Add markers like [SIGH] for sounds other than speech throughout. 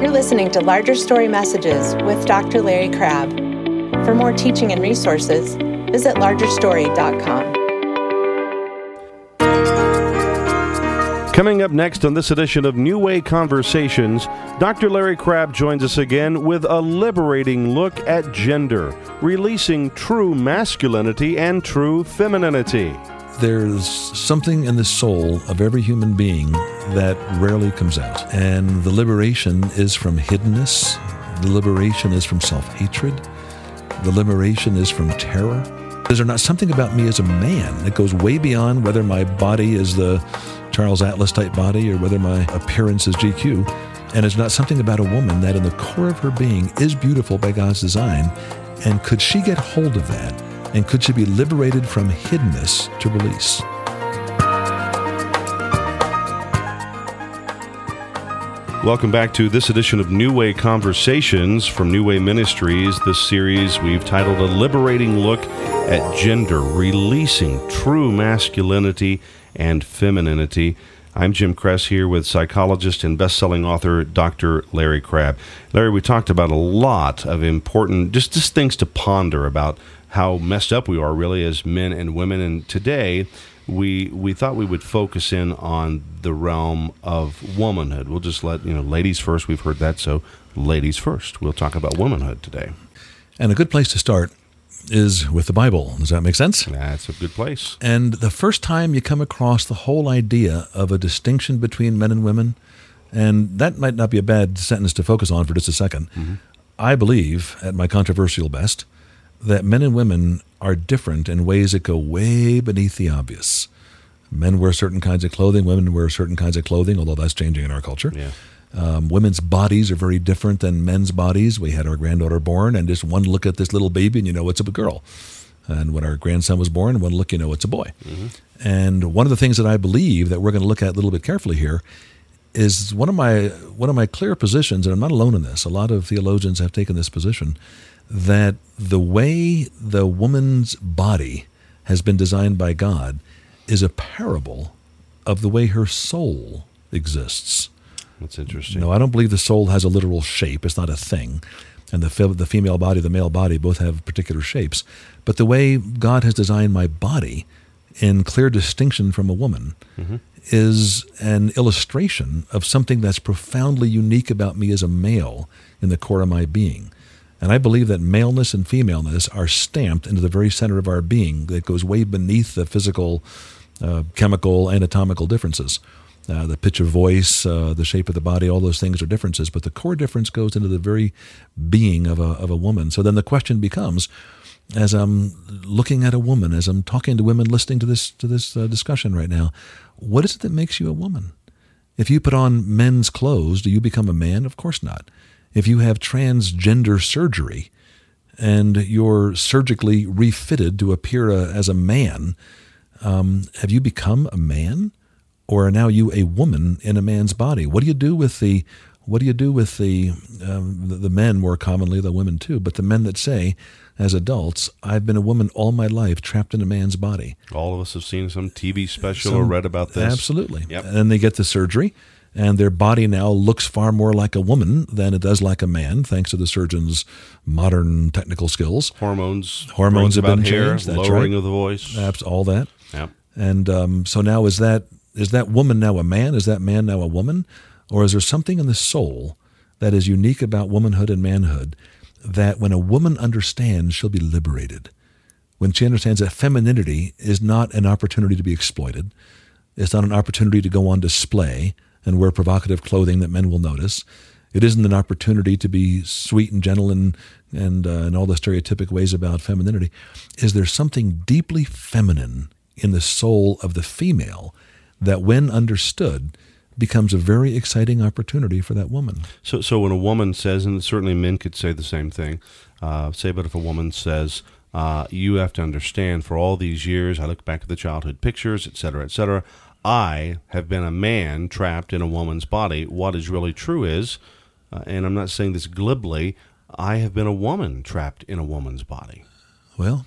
You're listening to Larger Story Messages with Dr. Larry Crabb. For more teaching and resources, visit largerstory.com. Coming up next on this edition of New Way Conversations, Dr. Larry Crabb joins us again with a liberating look at gender, releasing true masculinity and true femininity. There's something in the soul of every human being that rarely comes out. And the liberation is from hiddenness, the liberation is from self hatred, the liberation is from terror. Is there not something about me as a man that goes way beyond whether my body is the Charles Atlas type body or whether my appearance is GQ? And is not something about a woman that in the core of her being is beautiful by God's design? And could she get hold of that? And could she be liberated from hiddenness to release? Welcome back to this edition of New Way Conversations from New Way Ministries. This series we've titled A Liberating Look at Gender, Releasing True Masculinity and Femininity. I'm Jim Kress here with psychologist and best-selling author Dr. Larry Crabb. Larry, we talked about a lot of important just just things to ponder about how messed up we are really as men and women and today we we thought we would focus in on the realm of womanhood. We'll just let you know, ladies first. We've heard that, so ladies first. We'll talk about womanhood today. And a good place to start is with the Bible. Does that make sense? That's a good place. And the first time you come across the whole idea of a distinction between men and women, and that might not be a bad sentence to focus on for just a 2nd Mm-hmm. I believe, at my controversial best, that men and women are different in ways that go way beneath the obvious. Men wear certain kinds of clothing, women wear certain kinds of clothing, although that's changing in our culture. Yeah. Um, women's bodies are very different than men's bodies. We had our granddaughter born, and just one look at this little baby, and you know it's a girl. And when our grandson was born, one look, you know it's a boy. And one of the things that I believe that we're going to look at a little bit carefully here is one of my one of my clear positions, and I'm not alone in this. A lot of theologians have taken this position that the way the woman's body has been designed by God is a parable of the way her soul exists. That's interesting. No, I don't believe the soul has a literal shape. It's not a thing. And the, the female body, the male body, both have particular shapes. But the way God has designed my body in clear distinction from a woman mm-hmm. is an illustration of something that's profoundly unique about me as a male in the core of my being. And I believe that maleness and femaleness are stamped into the very center of our being that goes way beneath the physical, uh, chemical, anatomical differences. Uh, the pitch of voice, uh, the shape of the body, all those things are differences, but the core difference goes into the very being of a, of a woman. So then the question becomes, as I'm looking at a woman, as I'm talking to women, listening to this to this uh, discussion right now, what is it that makes you a woman? If you put on men's clothes, do you become a man? Of course not. If you have transgender surgery and you're surgically refitted to appear a, as a man, um, have you become a man, or are now you a woman in a man's body? What do you do with the what do you do with the, um, the the men more commonly, the women too, but the men that say, as adults, I've been a woman all my life, trapped in a man's body. All of us have seen some TV special or read about this. Absolutely. Yep. And then they get the surgery, and their body now looks far more like a woman than it does like a man, thanks to the surgeon's modern technical skills. Hormones. Hormones have about been hair, changed, that's lowering right. of the voice. Abs- all that. Yep. And um, so now is that is that woman now a man? Is that man now a woman? Or is there something in the soul that is unique about womanhood and manhood that when a woman understands, she'll be liberated? When she understands that femininity is not an opportunity to be exploited, it's not an opportunity to go on display and wear provocative clothing that men will notice. It isn't an opportunity to be sweet and gentle and and, uh, and all the stereotypic ways about femininity. Is there something deeply feminine in the soul of the female that, when understood, becomes a very exciting opportunity for that woman? So, so when a woman says, and certainly men could say the same thing, uh, say, but if a woman says, uh, you have to understand, for all these years, I look back at the childhood pictures, et cetera, et cetera, I have been a man trapped in a woman's body. What is really true is, uh, and I'm not saying this glibly, I have been a woman trapped in a woman's body. Well,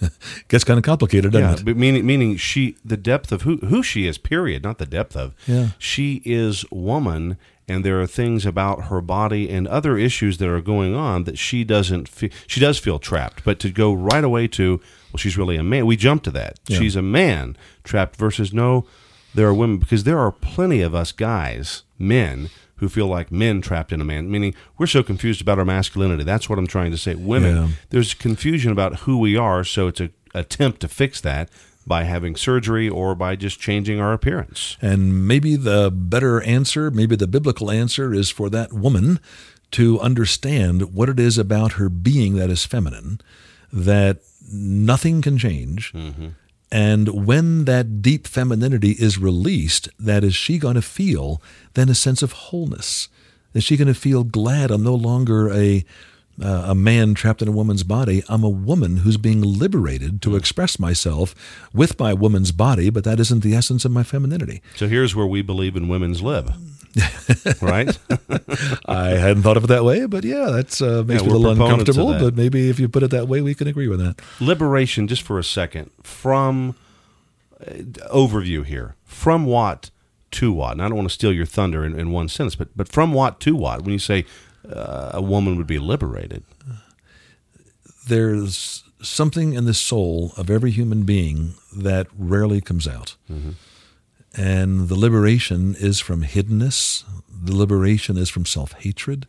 [LAUGHS] gets kind of complicated, doesn't yeah, it? but meaning meaning she the depth of who who she is. Period, not the depth of. Yeah. She is woman, and there are things about her body and other issues that are going on that she doesn't feel she does feel trapped but to go right away to well she's really a man we jump to that Yeah. she's a man trapped versus no there are women because there are plenty of us guys men who feel like men trapped in a man meaning we're so confused about our masculinity that's what i'm trying to say women Yeah. there's confusion about who we are so it's a attempt to fix that by having surgery or by just changing our appearance And maybe the better answer, maybe the biblical answer, is for that woman to understand what it is about her being that is feminine, that nothing can change. Mm-hmm. And when that deep femininity is released, that is she going to feel then a sense of wholeness? Is she going to feel glad I'm no longer a uh, a man trapped in a woman's body. I'm a woman who's being liberated to express myself with my woman's body, but that isn't the essence of my femininity. so here's where we believe in women's lib [LAUGHS] right I hadn't thought of it that way, but yeah, that's uh, makes Yeah, me a little uncomfortable. But maybe if you put it that way, we can agree with that. liberation just for a second from uh, overview here from what to what and i don't want to steal your thunder in, in one sentence but but from what to what when you say uh, a woman would be liberated There's something in the soul of every human being that rarely comes out. And the liberation is from hiddenness. The liberation is from self hatred.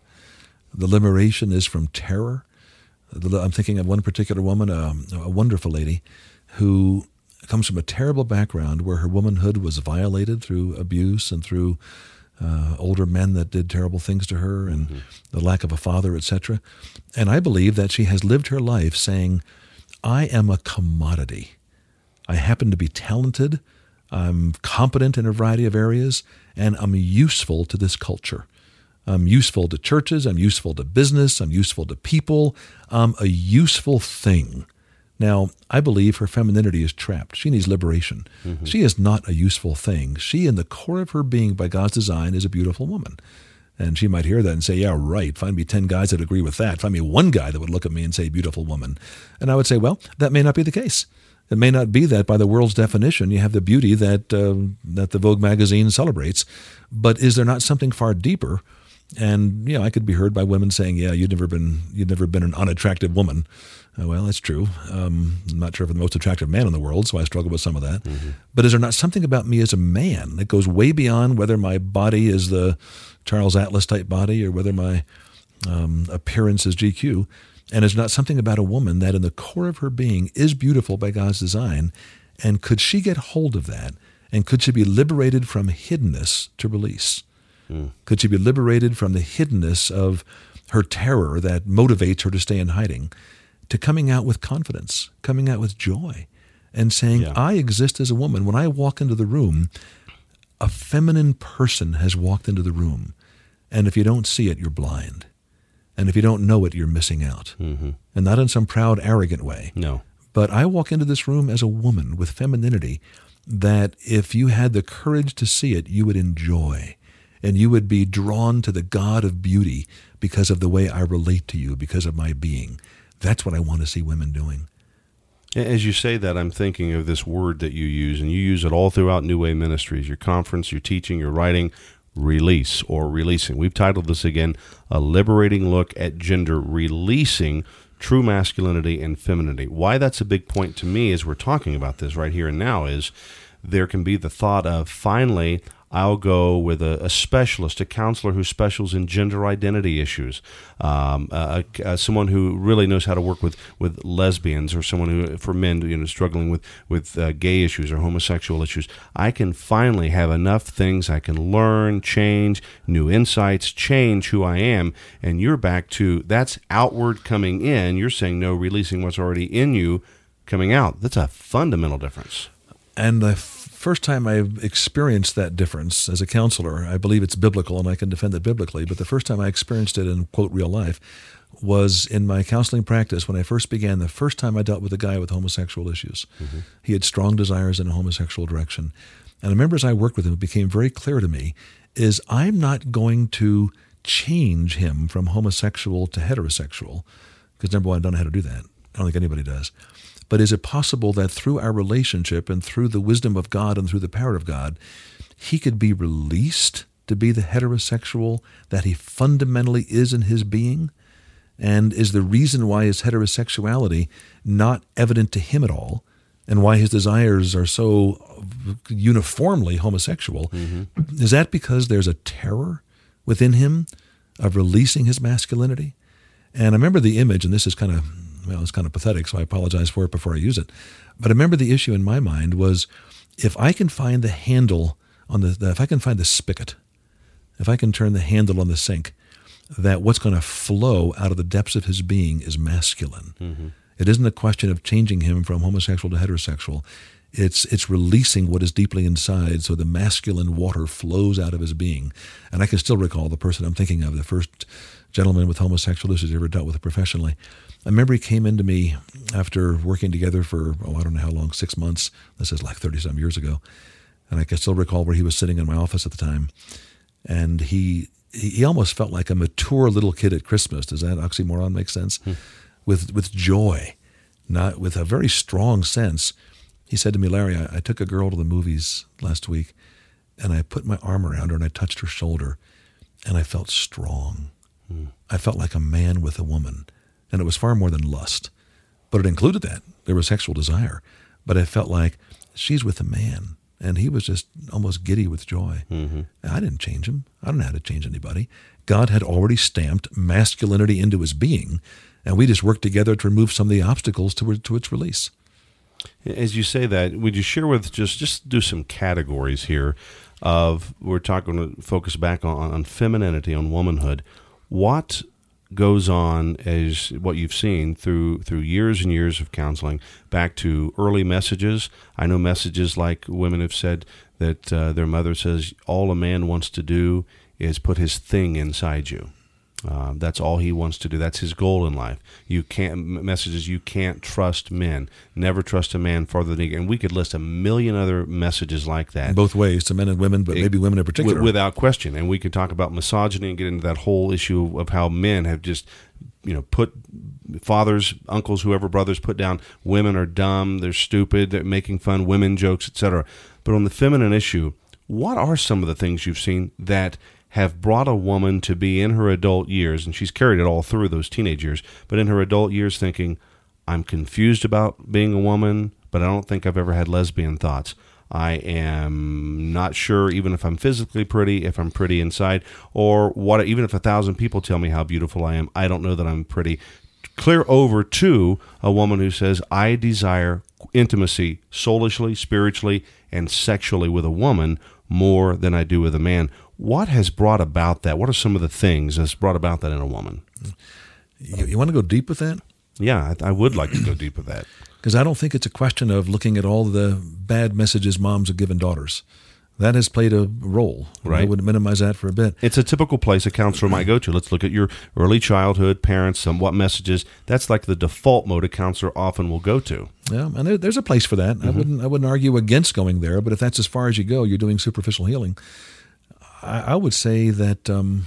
The liberation is from terror. I'm thinking of one particular woman, um, a wonderful lady, who comes from a terrible background where her womanhood was violated through abuse and through uh, older men that did terrible things to her and the lack of a father, etc. And I believe that she has lived her life saying, I am a commodity. I happen to be talented. I'm competent in a variety of areas, and I'm useful to this culture. I'm useful to churches. I'm useful to business. I'm useful to people. I'm a useful thing. Now, I believe her femininity is trapped. She needs liberation. She is not a useful thing. She, in the core of her being, by God's design, is a beautiful woman. And she might hear that and say, Yeah, right. Find me 10 guys that agree with that. Find me one guy that would look at me and say, Beautiful woman. And I would say, Well, that may not be the case. It may not be that by the world's definition you have the beauty that, uh, that the Vogue magazine celebrates. But is there not something far deeper? And you know, I could be heard by women saying, "Yeah, you've never been you've never been an unattractive woman." Uh, well, that's true. Um, I'm not sure if I'm the most attractive man in the world, so I struggle with some of that. But is there not something about me as a man that goes way beyond whether my body is the Charles Atlas type body or whether my um, appearance is GQ? And is not something about a woman that, in the core of her being, is beautiful by God's design? And could she get hold of that? And could she be liberated from hiddenness to release? Could she be liberated from the hiddenness of her terror that motivates her to stay in hiding to coming out with confidence, coming out with joy, and saying, Yeah. I exist as a woman. When I walk into the room, a feminine person has walked into the room. And if you don't see it, you're blind. And if you don't know it, you're missing out. Mm-hmm. And not in some proud, arrogant way. no But I walk into this room as a woman with femininity that if you had the courage to see it, you would enjoy. And you would be drawn to the God of beauty because of the way I relate to you, because of my being. That's what I want to see women doing. As you say that, I'm thinking of this word that you use, and you use it all throughout New Way Ministries your conference, your teaching, your writing, release or releasing. We've titled this again, A Liberating Look at Gender Releasing True Masculinity and Femininity. Why that's a big point to me as we're talking about this right here and now is there can be the thought of finally, I'll go with a, a specialist, a counselor who specializes in gender identity issues, um, someone who really knows how to work with, with lesbians, or someone who, for men, you know, struggling with with uh, gay issues or homosexual issues. I can finally have enough things I can learn, change, new insights, change who I am. And you're back to that's outward coming in. You're saying no, releasing what's already in you, coming out. That's a fundamental difference. And the first time I experienced that difference as a counselor, I believe it's biblical and I can defend it biblically, but the first time I experienced it in quote real life was in my counseling practice when I first began, the first time I dealt with a guy with homosexual issues. Mm-hmm. He had strong desires in a homosexual direction. And I remember as I worked with him, it became very clear to me is I'm not going to change him from homosexual to heterosexual, because number one, I don't know how to do that. I don't think anybody does. But is it possible that through our relationship and through the wisdom of God and through the power of God, he could be released to be the heterosexual that he fundamentally is in his being? And is the reason why his heterosexuality not evident to him at all, and why his desires are so uniformly homosexual? Mm-hmm. Is that because there's a terror within him of releasing his masculinity? And I remember the image, and this is kind of well, it's kind of pathetic, so I apologize for it before I use it. But I remember the issue in my mind was if I can find the handle on the, the if I can find the spigot, if I can turn the handle on the sink, that what's going to flow out of the depths of his being is masculine. Mm-hmm. It isn't a question of changing him from homosexual to heterosexual. It's it's releasing what is deeply inside, so the masculine water flows out of his being. And I can still recall the person I'm thinking of, the first gentleman with homosexual issues ever dealt with professionally. I remember he came into me after working together for oh I don't know how long, six months. This is like thirty some years ago, and I can still recall where he was sitting in my office at the time, and he he almost felt like a mature little kid at Christmas. Does that oxymoron make sense? Hmm. With with joy, not with a very strong sense. He said to me, Larry, I, I took a girl to the movies last week, and I put my arm around her and I touched her shoulder, and I felt strong. Hmm. I felt like a man with a woman, and it was far more than lust, but it included that there was sexual desire. But I felt like she's with a man and he was just almost giddy with joy. Mm-hmm. I didn't change him. I don't know how to change anybody. God had already stamped masculinity into his being, and we just worked together to remove some of the obstacles to, to its release. As you say that, would you share with just just do some categories here of we're talking to focus back on, on femininity, on womanhood. What goes on as what you've seen through through years and years of counseling back to early messages. I know messages like women have said that uh, their mother says all a man wants to do is put his thing inside you uh, that's all he wants to do. That's his goal in life. You can't messages. You can't trust men. Never trust a man farther than you. And we could list a million other messages like that. Both ways to men and women, but it, maybe women in particular. without question. And we could talk about misogyny and get into that whole issue of how men have just, you know, put fathers, uncles, whoever, brothers put down women are dumb, they're stupid, they're making fun, women jokes, etc. But on the feminine issue, what are some of the things you've seen that have brought a woman to be in her adult years, and she's carried it all through those teenage years, but in her adult years thinking, I'm confused about being a woman, but I don't think I've ever had lesbian thoughts. I am not sure, even if I'm physically pretty, if I'm pretty inside, or what. Even if a thousand people tell me how beautiful I am, I don't know that I'm pretty. Clear over to a woman who says, "I desire intimacy, soulishly, spiritually, and sexually with a woman more than I do with a man." What has brought about that? What are some of the things that's brought about that in a woman? You, you want to go deep with that? Yeah, I, I would like to go deep with that. Because I don't think it's a question of looking at all the bad messages moms have given daughters. That has played a role. Right. I wouldn't minimize that for a bit. It's a typical place a counselor might go to. Let's look at your early childhood, parents, some what messages. That's like the default mode a counselor often will go to. Yeah, and there, there's a place for that. Mm-hmm. I wouldn't I wouldn't argue against going there, but if that's as far as you go, you're doing superficial healing. I, I would say that um,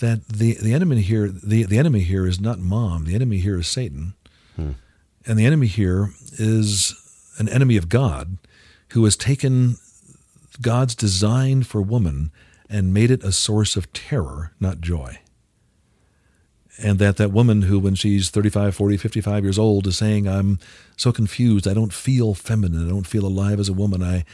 that the the enemy here the, the enemy here is not mom. The enemy here is Satan, hmm. and the enemy here is an enemy of God who has taken God's design for woman and made it a source of terror, not joy. And that that woman who, when she's 35, 40, 55 years old, is saying, I'm so confused. I don't feel feminine. I don't feel alive as a woman. I,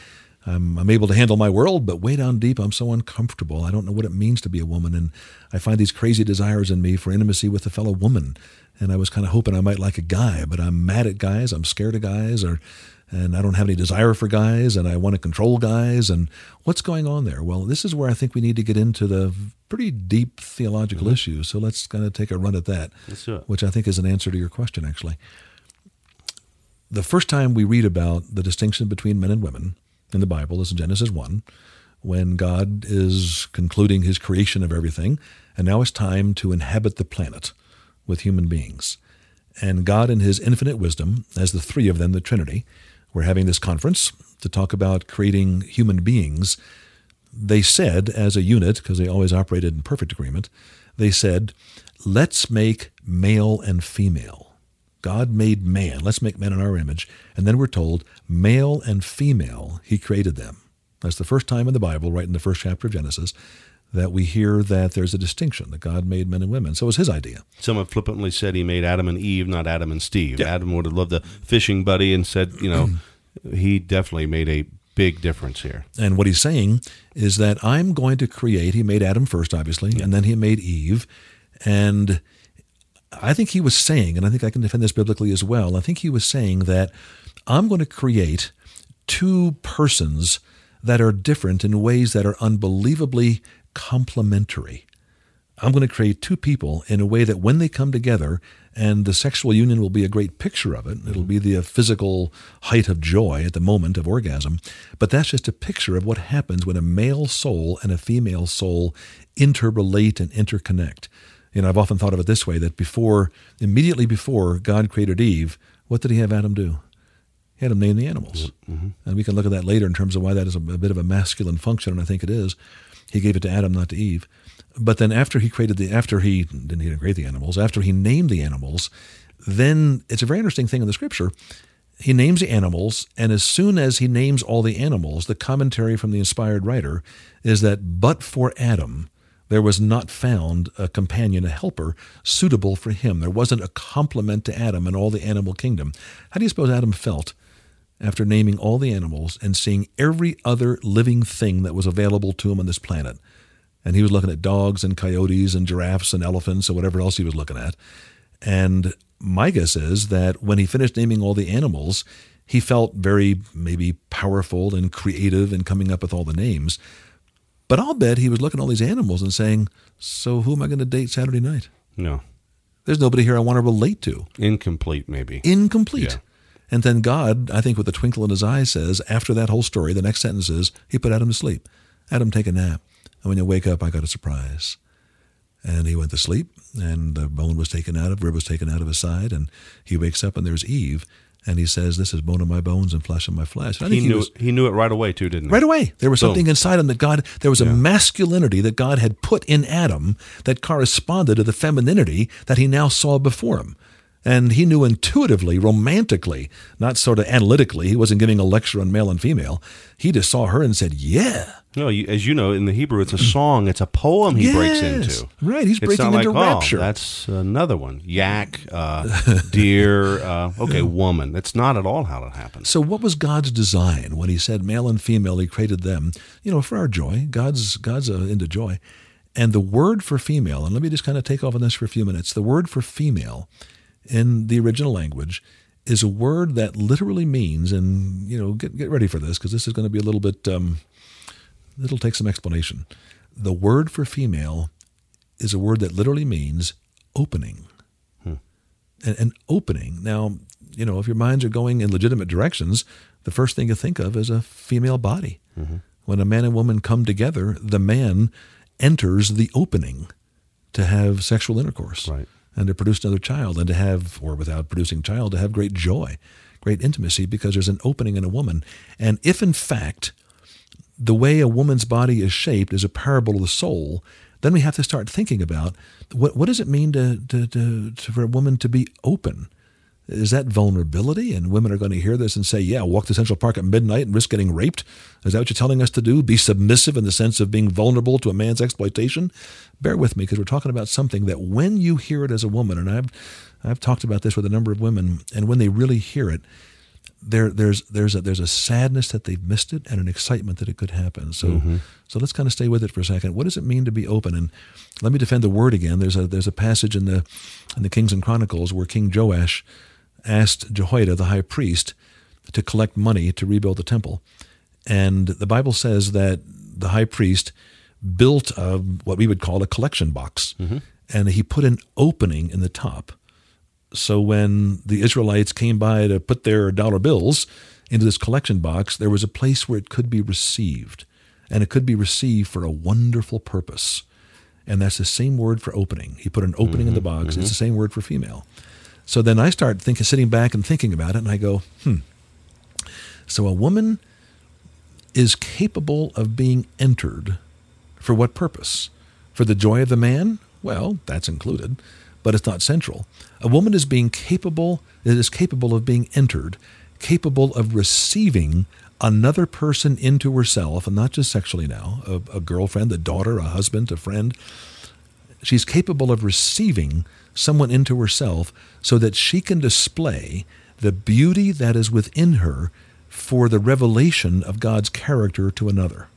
I'm, I'm able to handle my world, but way down deep, I'm so uncomfortable. I don't know what it means to be a woman. And I find these crazy desires in me for intimacy with a fellow woman. And I was kind of hoping I might like a guy, but I'm mad at guys. I'm scared of guys, or, and I don't have any desire for guys, and I want to control guys. And what's going on there? Well, this is where I think we need to get into the pretty deep theological mm-hmm. issues. So let's kind of take a run at that, which I think is an answer to your question, actually. The first time we read about the distinction between men and women in the Bible is Genesis 1, when God is concluding his creation of everything, and now it's time to inhabit the planet with human beings. And God, in his infinite wisdom, as the three of them, the Trinity, were having this conference to talk about creating human beings. They said, as a unit, because they always operated in perfect agreement, they said, let's make male and female. God made man. Let's make man in our image. And then we're told, male and female, he created them. That's the first time in the Bible, right in the first chapter of Genesis, that we hear that there's a distinction, that God made men and women. So it was his idea. Someone flippantly said he made Adam and Eve, not Adam and Steve. Yeah. Adam would have loved the fishing buddy and said, you know, [CLEARS THROAT] he definitely made a big difference here. And what he's saying is that I'm going to create, he made Adam first, obviously, yeah. and then he made Eve. And I think he was saying, and I think I can defend this biblically as well, I think he was saying that I'm going to create two persons that are different in ways that are unbelievably complementary. I'm going to create two people in a way that when they come together, and the sexual union will be a great picture of it, it'll be the physical height of joy at the moment of orgasm, but that's just a picture of what happens when a male soul and a female soul interrelate and interconnect. You know, I've often thought of it this way that before, immediately before God created Eve, what did he have Adam do? He had him name the animals. Mm-hmm. And we can look at that later in terms of why that is a, a bit of a masculine function, and I think it is. He gave it to Adam, not to Eve. But then after he created the, after he didn't he didn't create the animals, after he named the animals, then it's a very interesting thing in the scripture. He names the animals, and as soon as he names all the animals, the commentary from the inspired writer is that but for Adam, there was not found a companion, a helper suitable for him. There wasn't a complement to Adam in all the animal kingdom. How do you suppose Adam felt after naming all the animals and seeing every other living thing that was available to him on this planet. And he was looking at dogs and coyotes and giraffes and elephants and whatever else he was looking at. And my guess is that when he finished naming all the animals, he felt very maybe powerful and creative in coming up with all the names. But I'll bet he was looking at all these animals and saying, So who am I going to date Saturday night? No. There's nobody here I want to relate to. Incomplete, maybe. Incomplete. Yeah. And then God, I think with a twinkle in his eye, says, after that whole story, the next sentence is, He put Adam to sleep. Adam, take a nap. And when you wake up, I got a surprise. And he went to sleep, and the bone was taken out of, rib was taken out of his side, and he wakes up, and there's Eve. And he says, "This is bone of my bones and flesh of my flesh." he, he knew was, he knew it right away too, didn't he? Right away, there was Boom. something inside him that God. There was a masculinity that God had put in Adam that corresponded to the femininity that he now saw before him. And he knew intuitively, romantically, not sort of analytically. He wasn't giving a lecture on male and female. He just saw her and said, Yeah. No, as you know, in the Hebrew, it's a song, it's a poem he yes, breaks into. Right, he's it's breaking into like, rapture. Oh, that's another one. Yak, uh, [LAUGHS] deer, uh, okay, woman. That's not at all how it happens. So, what was God's design when He said male and female? He created them, you know, for our joy. God's God's uh, into joy, and the word for female. And let me just kind of take off on this for a few minutes. The word for female in the original language is a word that literally means, and you know, get get ready for this because this is going to be a little bit. Um, it'll take some explanation. The word for female is a word that literally means opening. Hmm. An, an opening. Now, you know, if your minds are going in legitimate directions, the first thing you think of is a female body. Mm-hmm. When a man and woman come together, the man enters the opening to have sexual intercourse. Right and to produce another child and to have, or without producing child, to have great joy, great intimacy because there's an opening in a woman. And if in fact the way a woman's body is shaped is a parable of the soul, then we have to start thinking about what, what does it mean to, to, to, to for a woman to be open? Is that vulnerability? And women are going to hear this and say, yeah, walk to Central Park at midnight and risk getting raped? Is that what you're telling us to do? Be submissive in the sense of being vulnerable to a man's exploitation? Bear with me because we're talking about something that when you hear it as a woman, and I've, I've talked about this with a number of women, and when they really hear it, there, there's there's a there's a sadness that they've missed it and an excitement that it could happen. So mm-hmm. so let's kind of stay with it for a second. What does it mean to be open? And let me defend the word again. There's a there's a passage in the in the Kings and Chronicles where King Joash asked Jehoiada, the high priest, to collect money to rebuild the temple. And the Bible says that the high priest built a, what we would call a collection box. Mm-hmm. And he put an opening in the top. So when the Israelites came by to put their dollar bills into this collection box, there was a place where it could be received. And it could be received for a wonderful purpose. And that's the same word for opening. He put an opening mm-hmm, in the mm-hmm. box. Mm-hmm. It's the same word for female. So then I start thinking, sitting back and thinking about it, and I go, hmm. So a woman is capable of being entered for what purpose? For the joy of the man? Well, that's included, but it's not central. A woman is being capable, it is capable of being entered, capable of receiving another person into herself, and not just sexually now, a, a girlfriend, a daughter, a husband, a friend. She's capable of receiving someone into herself so that she can display the beauty that is within her for the revelation of God's character to another.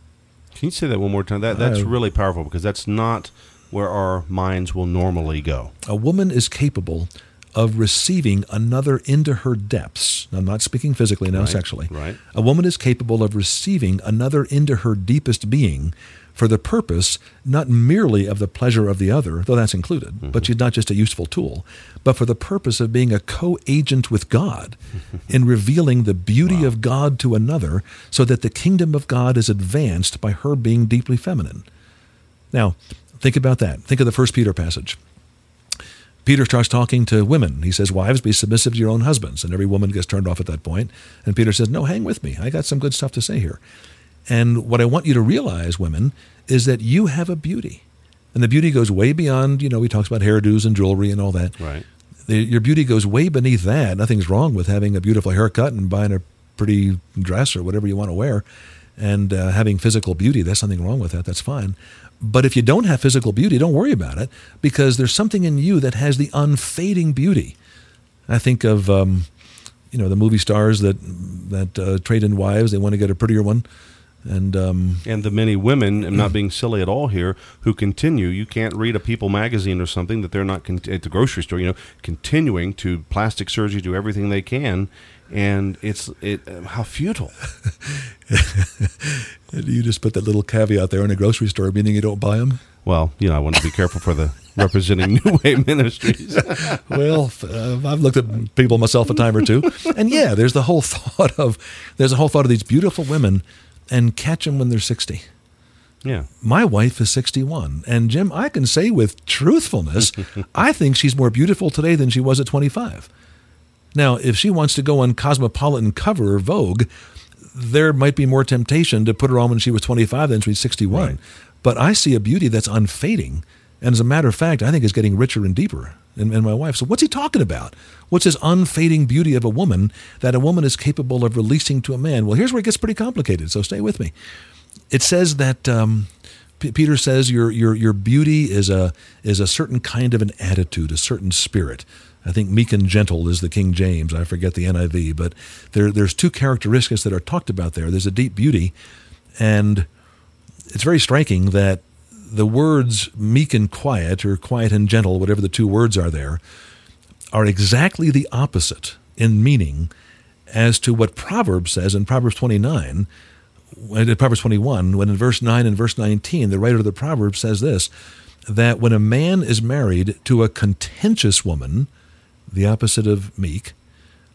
Can you say that one more time? That that's really powerful because that's not where our minds will normally go. A woman is capable of receiving another into her depths. I'm not speaking physically now, Right, sexually. right. A woman is capable of receiving another into her deepest being for the purpose not merely of the pleasure of the other, though that's included, Mm-hmm. but she's not just a useful tool, but for the purpose of being a co agent with God [LAUGHS] in revealing the beauty of God to another so that the kingdom of God is advanced by her being deeply feminine. Now, think about that. Think of the first Peter passage. Peter starts talking to women. He says, Wives, be submissive to your own husbands. And every woman gets turned off at that point. And Peter says, No, hang with me. I got some good stuff to say here. And what I want you to realize, women, is that you have a beauty. And the beauty goes way beyond, you know, he talks about hairdos and jewelry and all that. Right. The, your beauty goes way beneath that. Nothing's wrong with having a beautiful haircut and buying a pretty dress or whatever you want to wear and uh, having physical beauty. There's nothing wrong with that. That's fine. But if you don't have physical beauty, don't worry about it because there's something in you that has the unfading beauty. I think of, um, you know, the movie stars that that uh, trade in wives. They want to get a prettier one, and um, And the many women, I'm not being silly at all here, who continue. You can't read a People magazine or something that they're not con- at the grocery store. You know, continuing to plastic surgery, do everything they can, and it's it uh, how futile. [LAUGHS] you just put that little caveat there in a grocery store, meaning you don't buy them. Well, you know, I want to be careful for the representing [LAUGHS] New Way Ministries. [LAUGHS] well, uh, I've looked at people myself a time or two, and yeah, there's the whole thought of there's a whole thought of these beautiful women, and catch them when they're sixty. yeah, My wife is 61, and Jim, I can say with truthfulness, I think she's more beautiful today than she was at 25. Now, if she wants to go on Cosmopolitan cover or Vogue, there might be more temptation to put her on when she was 25 than she was 61. Right. But I see a beauty that's unfading, and as a matter of fact, I think is getting richer and deeper And, in my wife. So, what's he talking about? What's this unfading beauty of a woman that a woman is capable of releasing to a man? Well, here's where it gets pretty complicated, so stay with me it says that um, P- Peter says your your your beauty is a is a certain kind of an attitude, a certain spirit. I think meek and gentle is the King James. I forget the NIV, but there there's two characteristics that are talked about there. There's a deep beauty, and it's very striking that the words meek and quiet, or quiet and gentle, whatever the two words are there, are exactly the opposite in meaning as to what Proverbs says in Proverbs 29 when- in Proverbs 21, when in verse 9 and verse 19, the writer of the Proverbs says this that when a man is married to a contentious woman, the opposite of meek,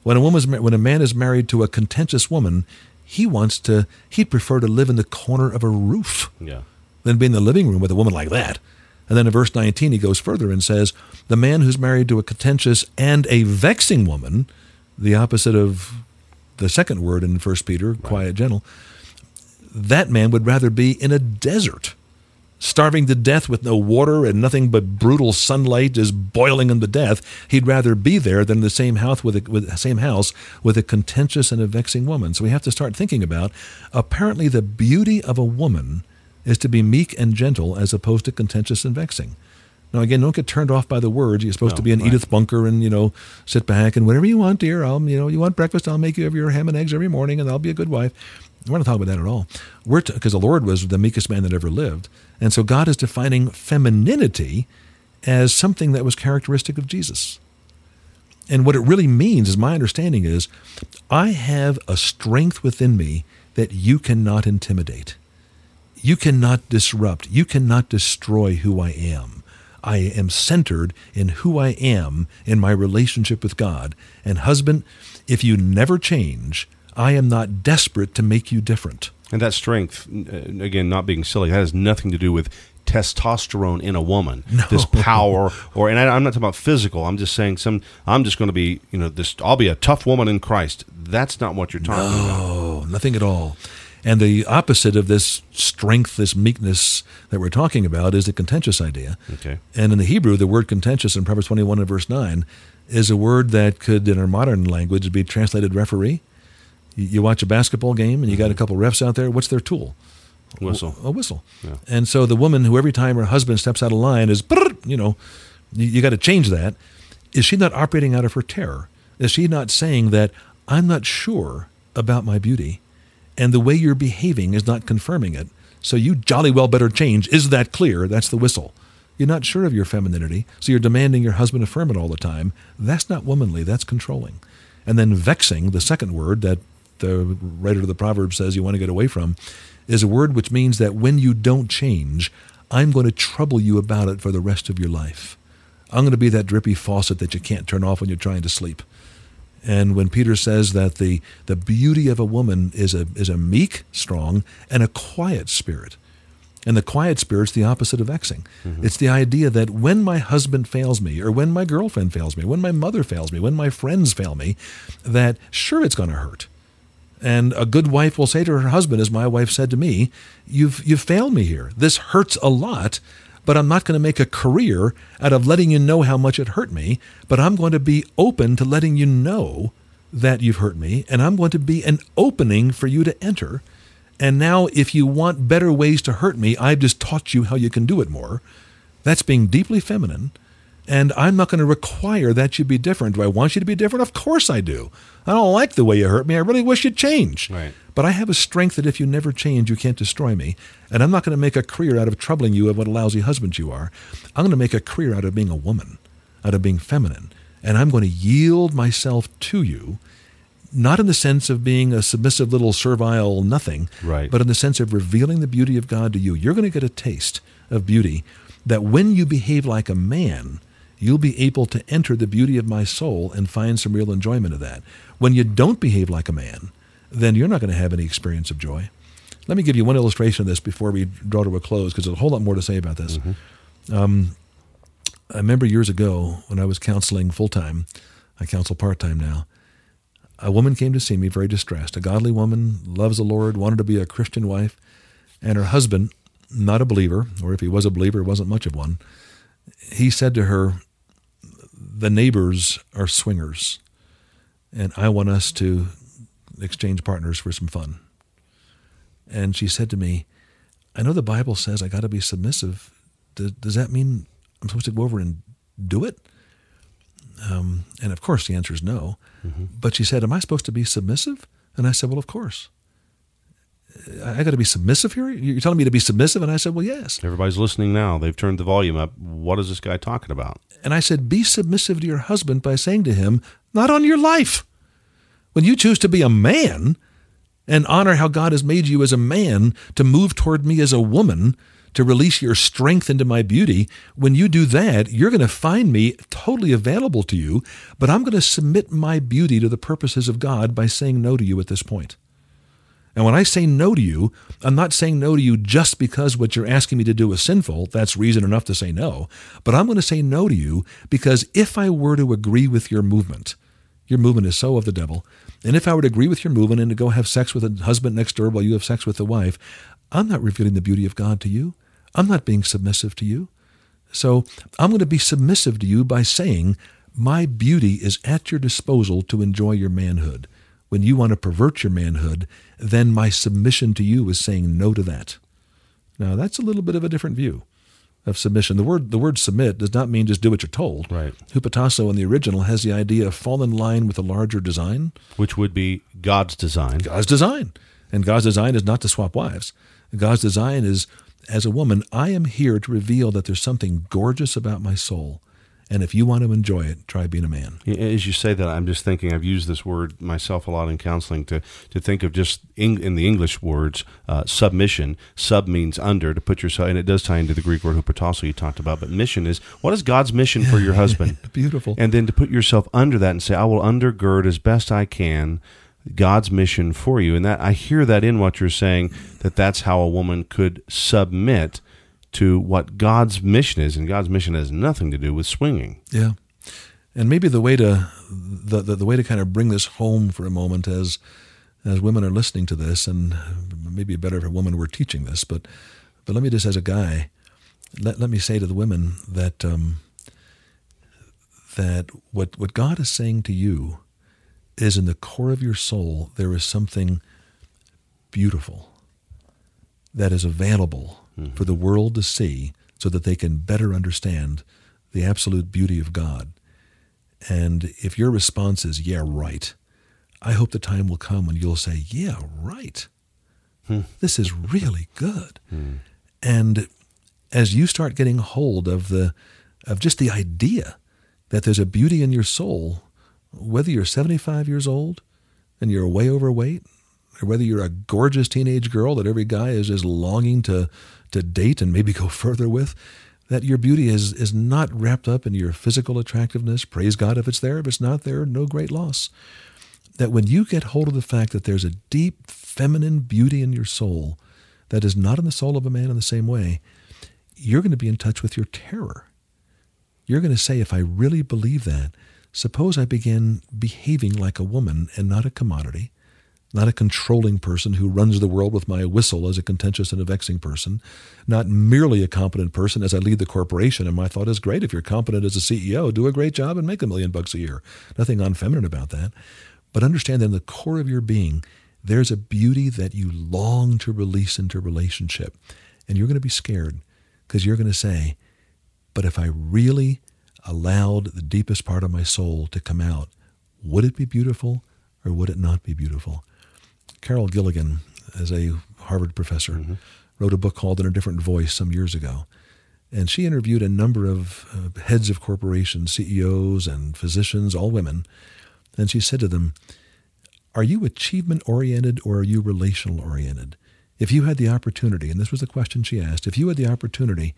when a woman's when a man is married to a contentious woman, he wants to he'd prefer to live in the corner of a roof yeah, than be in the living room with a woman like that. And then in verse 19, he goes further and says, The man who's married to a contentious and a vexing woman, the opposite of the second word in 1 Peter, quiet, gentle, that man would rather be in a desert, starving to death with no water and nothing but brutal sunlight just boiling him to death. He'd rather be there than in the same house with a, with same house with a contentious and a vexing woman. So we have to start thinking about apparently the beauty of a woman is to be meek and gentle as opposed to contentious and vexing. Now again, don't get turned off by the words. You're supposed No, to be an right. Edith Bunker and you know sit back and whatever you want, dear. I'll you know you want breakfast, I'll make you have your ham and eggs every morning, and I'll be a good wife. We're not talking about that at all. We're because the Lord was the meekest man that ever lived, and so God is defining femininity as something that was characteristic of Jesus. And what it really means, is my understanding is, I have a strength within me that you cannot intimidate. You cannot disrupt. You cannot destroy who I am. I am centered in who I am in my relationship with God. And, husband, if you never change, I am not desperate to make you different. and that strength, uh, again, not being silly, that has nothing to do with testosterone in a woman. This [LAUGHS] power, or and I, I'm not talking about physical. I'm just saying some. I'm just going to be, you know, this. I'll be a tough woman in Christ. That's not what you're talking about. Oh, nothing at all. And the opposite of this strength, this meekness that we're talking about, is the contentious idea. Okay. And in the Hebrew, the word contentious in Proverbs 21 and verse 9 is a word that could, in our modern language, be translated referee. You, watch a basketball game and you got a mm-hmm. couple refs out there. What's their tool? Whistle. A whistle. Yeah. And so the woman who every time her husband steps out of line is, you know, you, you got to change that. Is she not operating out of her terror? Is she not saying that I'm not sure about my beauty, and the way you're behaving is not confirming it? So you jolly well better change. Is that clear? That's the whistle. You're not sure of your femininity, so you're demanding your husband affirm it all the time. That's not womanly, that's controlling. And then vexing, the second word that the writer of the Proverbs says you want to get away from, is a word which means that when you don't change, I'm going to trouble you about it for the rest of your life. I'm going to be that drippy faucet that you can't turn off when you're trying to sleep. And when Peter says that the, the beauty of a woman is a, is a meek, strong, and a quiet spirit, and the quiet spirit's the opposite of vexing. Mm-hmm. It's the idea that when my husband fails me, or when my girlfriend fails me, when my mother fails me, when my friends fail me, that sure it's going to hurt. And a good wife will say to her husband, as my wife said to me, You've, you've failed me here. This hurts a lot, but I'm not going to make a career out of letting you know how much it hurt me, but I'm going to be open to letting you know that you've hurt me, and I'm going to be an opening for you to enter. And now, if you want better ways to hurt me, I've just taught you how you can do it more. That's being deeply feminine. And I'm not going to require that you be different. Do I want you to be different? Of course I do. I don't like the way you hurt me. I really wish you'd change. Right. But I have a strength that if you never change, you can't destroy me. And I'm not going to make a career out of troubling you of what a lousy husband you are. I'm going to make a career out of being a woman, out of being feminine. And I'm going to yield myself to you, not in the sense of being a submissive little servile nothing, Right. but in the sense of revealing the beauty of God to you. You're going to get a taste of beauty that when you behave like a man, you'll be able to enter the beauty of my soul and find some real enjoyment of that. When you don't behave like a man, then you're not going to have any experience of joy. Let me give you one illustration of this before we draw to a close, because there's a whole lot more to say about this. Um, I remember years ago when I was counseling full time, I counsel part time now. A woman came to see me very distressed. A godly woman, loves the Lord, wanted to be a Christian wife, and her husband, not a believer, or if he was a believer, wasn't much of one, he said to her, The neighbors are swingers, and I want us to exchange partners for some fun. And she said to me, I know the Bible says I got to be submissive. Does, does that mean I'm supposed to go over and do it? Um, and of course, the answer is no. But she said, Am I supposed to be submissive? And I said, Well, of course. I, got to be submissive here? You're telling me to be submissive? And I said, Well, yes. Everybody's listening now. They've turned the volume up. What is this guy talking about? And I said, Be submissive to your husband by saying to him, Not on your life. When you choose to be a man and honor how God has made you as a man to move toward me as a woman, to release your strength into my beauty, when you do that, you're going to find me totally available to you, but I'm going to submit my beauty to the purposes of God by saying no to you at this point. And when I say no to you, I'm not saying no to you just because what you're asking me to do is sinful. That's reason enough to say no. But I'm going to say no to you because if I were to agree with your movement, your movement is so of the devil, and if I were to agree with your movement and to go have sex with a husband next door while you have sex with the wife, I'm not revealing the beauty of God to you. I'm not being submissive to you. So I'm going to be submissive to you by saying, My beauty is at your disposal to enjoy your manhood. When you want to pervert your manhood, then my submission to you is saying no to that. Now, that's a little bit of a different view of submission. The word, the word submit does not mean just do what you're told. Right. Hupotasso in the original has the idea of fall in line with a larger design. Which would be God's design. God's design. And God's design is not to swap wives. God's design is, as a woman, I am here to reveal that there's something gorgeous about my soul. And if you want to enjoy it, try being a man. As you say that, I'm just thinking. I've used this word myself a lot in counseling to to think of just in, in the English words uh, submission. Sub means under to put yourself, and it does tie into the Greek word hupotasso you talked about. But mission is what is God's mission for your [LAUGHS] husband? [LAUGHS] Beautiful. and then to put yourself under that and say, I will undergird as best I can God's mission for you. And that I hear that in what you're saying that that's how a woman could submit to what God's mission is, and God's mission has nothing to do with swinging. Yeah, and maybe the way to the, the the way to kind of bring this home for a moment as as women are listening to this, and maybe better if a woman were teaching this, but but let me just as a guy, let let me say to the women that um, that what what God is saying to you is in the core of your soul, there is something beautiful that is available mm-hmm. for the world to see so that they can better understand the absolute beauty of God. And if your response is, yeah, right, I hope the time will come when you'll say, yeah, right. This is really good. And as you start getting hold of the of just the idea that there's a beauty in your soul, whether you're 75 years old and you're way overweight, or whether you're a gorgeous teenage girl that every guy is just longing to to date and maybe go further with, that your beauty is is not wrapped up in your physical attractiveness. Praise God if it's there. If it's not there, no great loss. That when you get hold of the fact that there's a deep feminine beauty in your soul that is not in the soul of a man in the same way, you're going to be in touch with your terror. You're going to say, if I really believe that, suppose I begin behaving like a woman and not a commodity, not a controlling person who runs the world with my whistle as a contentious and a vexing person, not merely a competent person as I lead the corporation. And my thought is great if you're competent as a CEO, do a great job and make a million bucks a year. Nothing unfeminine about that. But understand that in the core of your being, there's a beauty that you long to release into relationship. And you're going to be scared because you're going to say, but if I really allowed the deepest part of my soul to come out, would it be beautiful or would it not be beautiful? Carol Gilligan, as a Harvard professor, mm-hmm. wrote a book called In a Different Voice some years ago. And she interviewed a number of uh, heads of corporations, CEOs, and physicians, all women. And she said to them, Are you achievement oriented or are you relational oriented? If you had the opportunity, and this was the question she asked, if you had the opportunity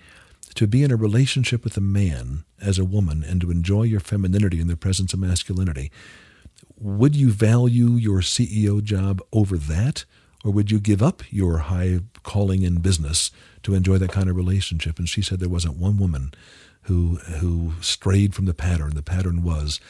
to be in a relationship with a man as a woman and to enjoy your femininity in the presence of masculinity, would you value your CEO job over that? Or would you give up your high calling in business to enjoy that kind of relationship? And she said there wasn't one woman who, who strayed from the pattern. The pattern was,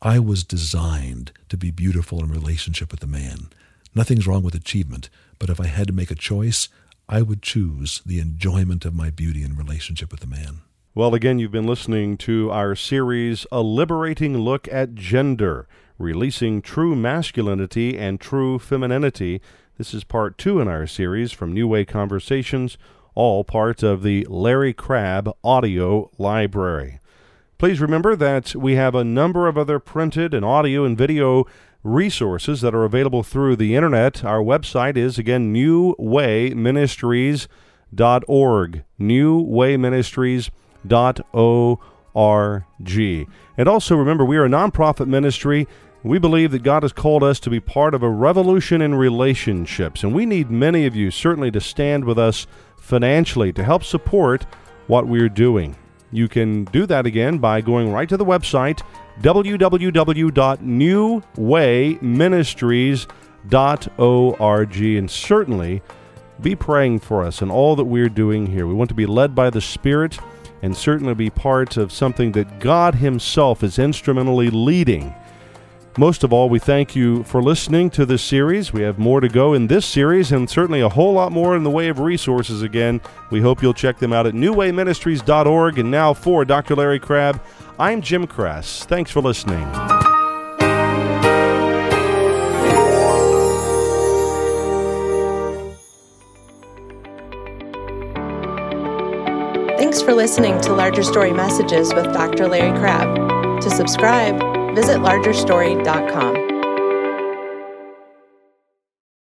I was designed to be beautiful in relationship with a man. Nothing's wrong with achievement, but if I had to make a choice, I would choose the enjoyment of my beauty in relationship with a man. Well, again, you've been listening to our series, A Liberating Look at Gender, Releasing True Masculinity and True Femininity. This is part two in our series from New Way Conversations, all part of the Larry Crabb Audio Library. Please remember that we have a number of other printed and audio and video resources that are available through the internet. Our website is, again, newwayministries.org. Newwayministries.org. And also remember, we are a nonprofit ministry. We believe that God has called us to be part of a revolution in relationships, and we need many of you certainly to stand with us financially to help support what we're doing. You can do that again by going right to the website www.newwayministries.org and certainly be praying for us and all that we're doing here. We want to be led by the Spirit and certainly be part of something that God Himself is instrumentally leading most of all, we thank you for listening to this series. We have more to go in this series and certainly a whole lot more in the way of resources again. We hope you'll check them out at newwayministries.org. And now for Dr. Larry Crabb, I'm Jim Kress. Thanks for listening. Thanks for listening to Larger Story Messages with Dr. Larry Crabb. To subscribe, visit largerstory.com.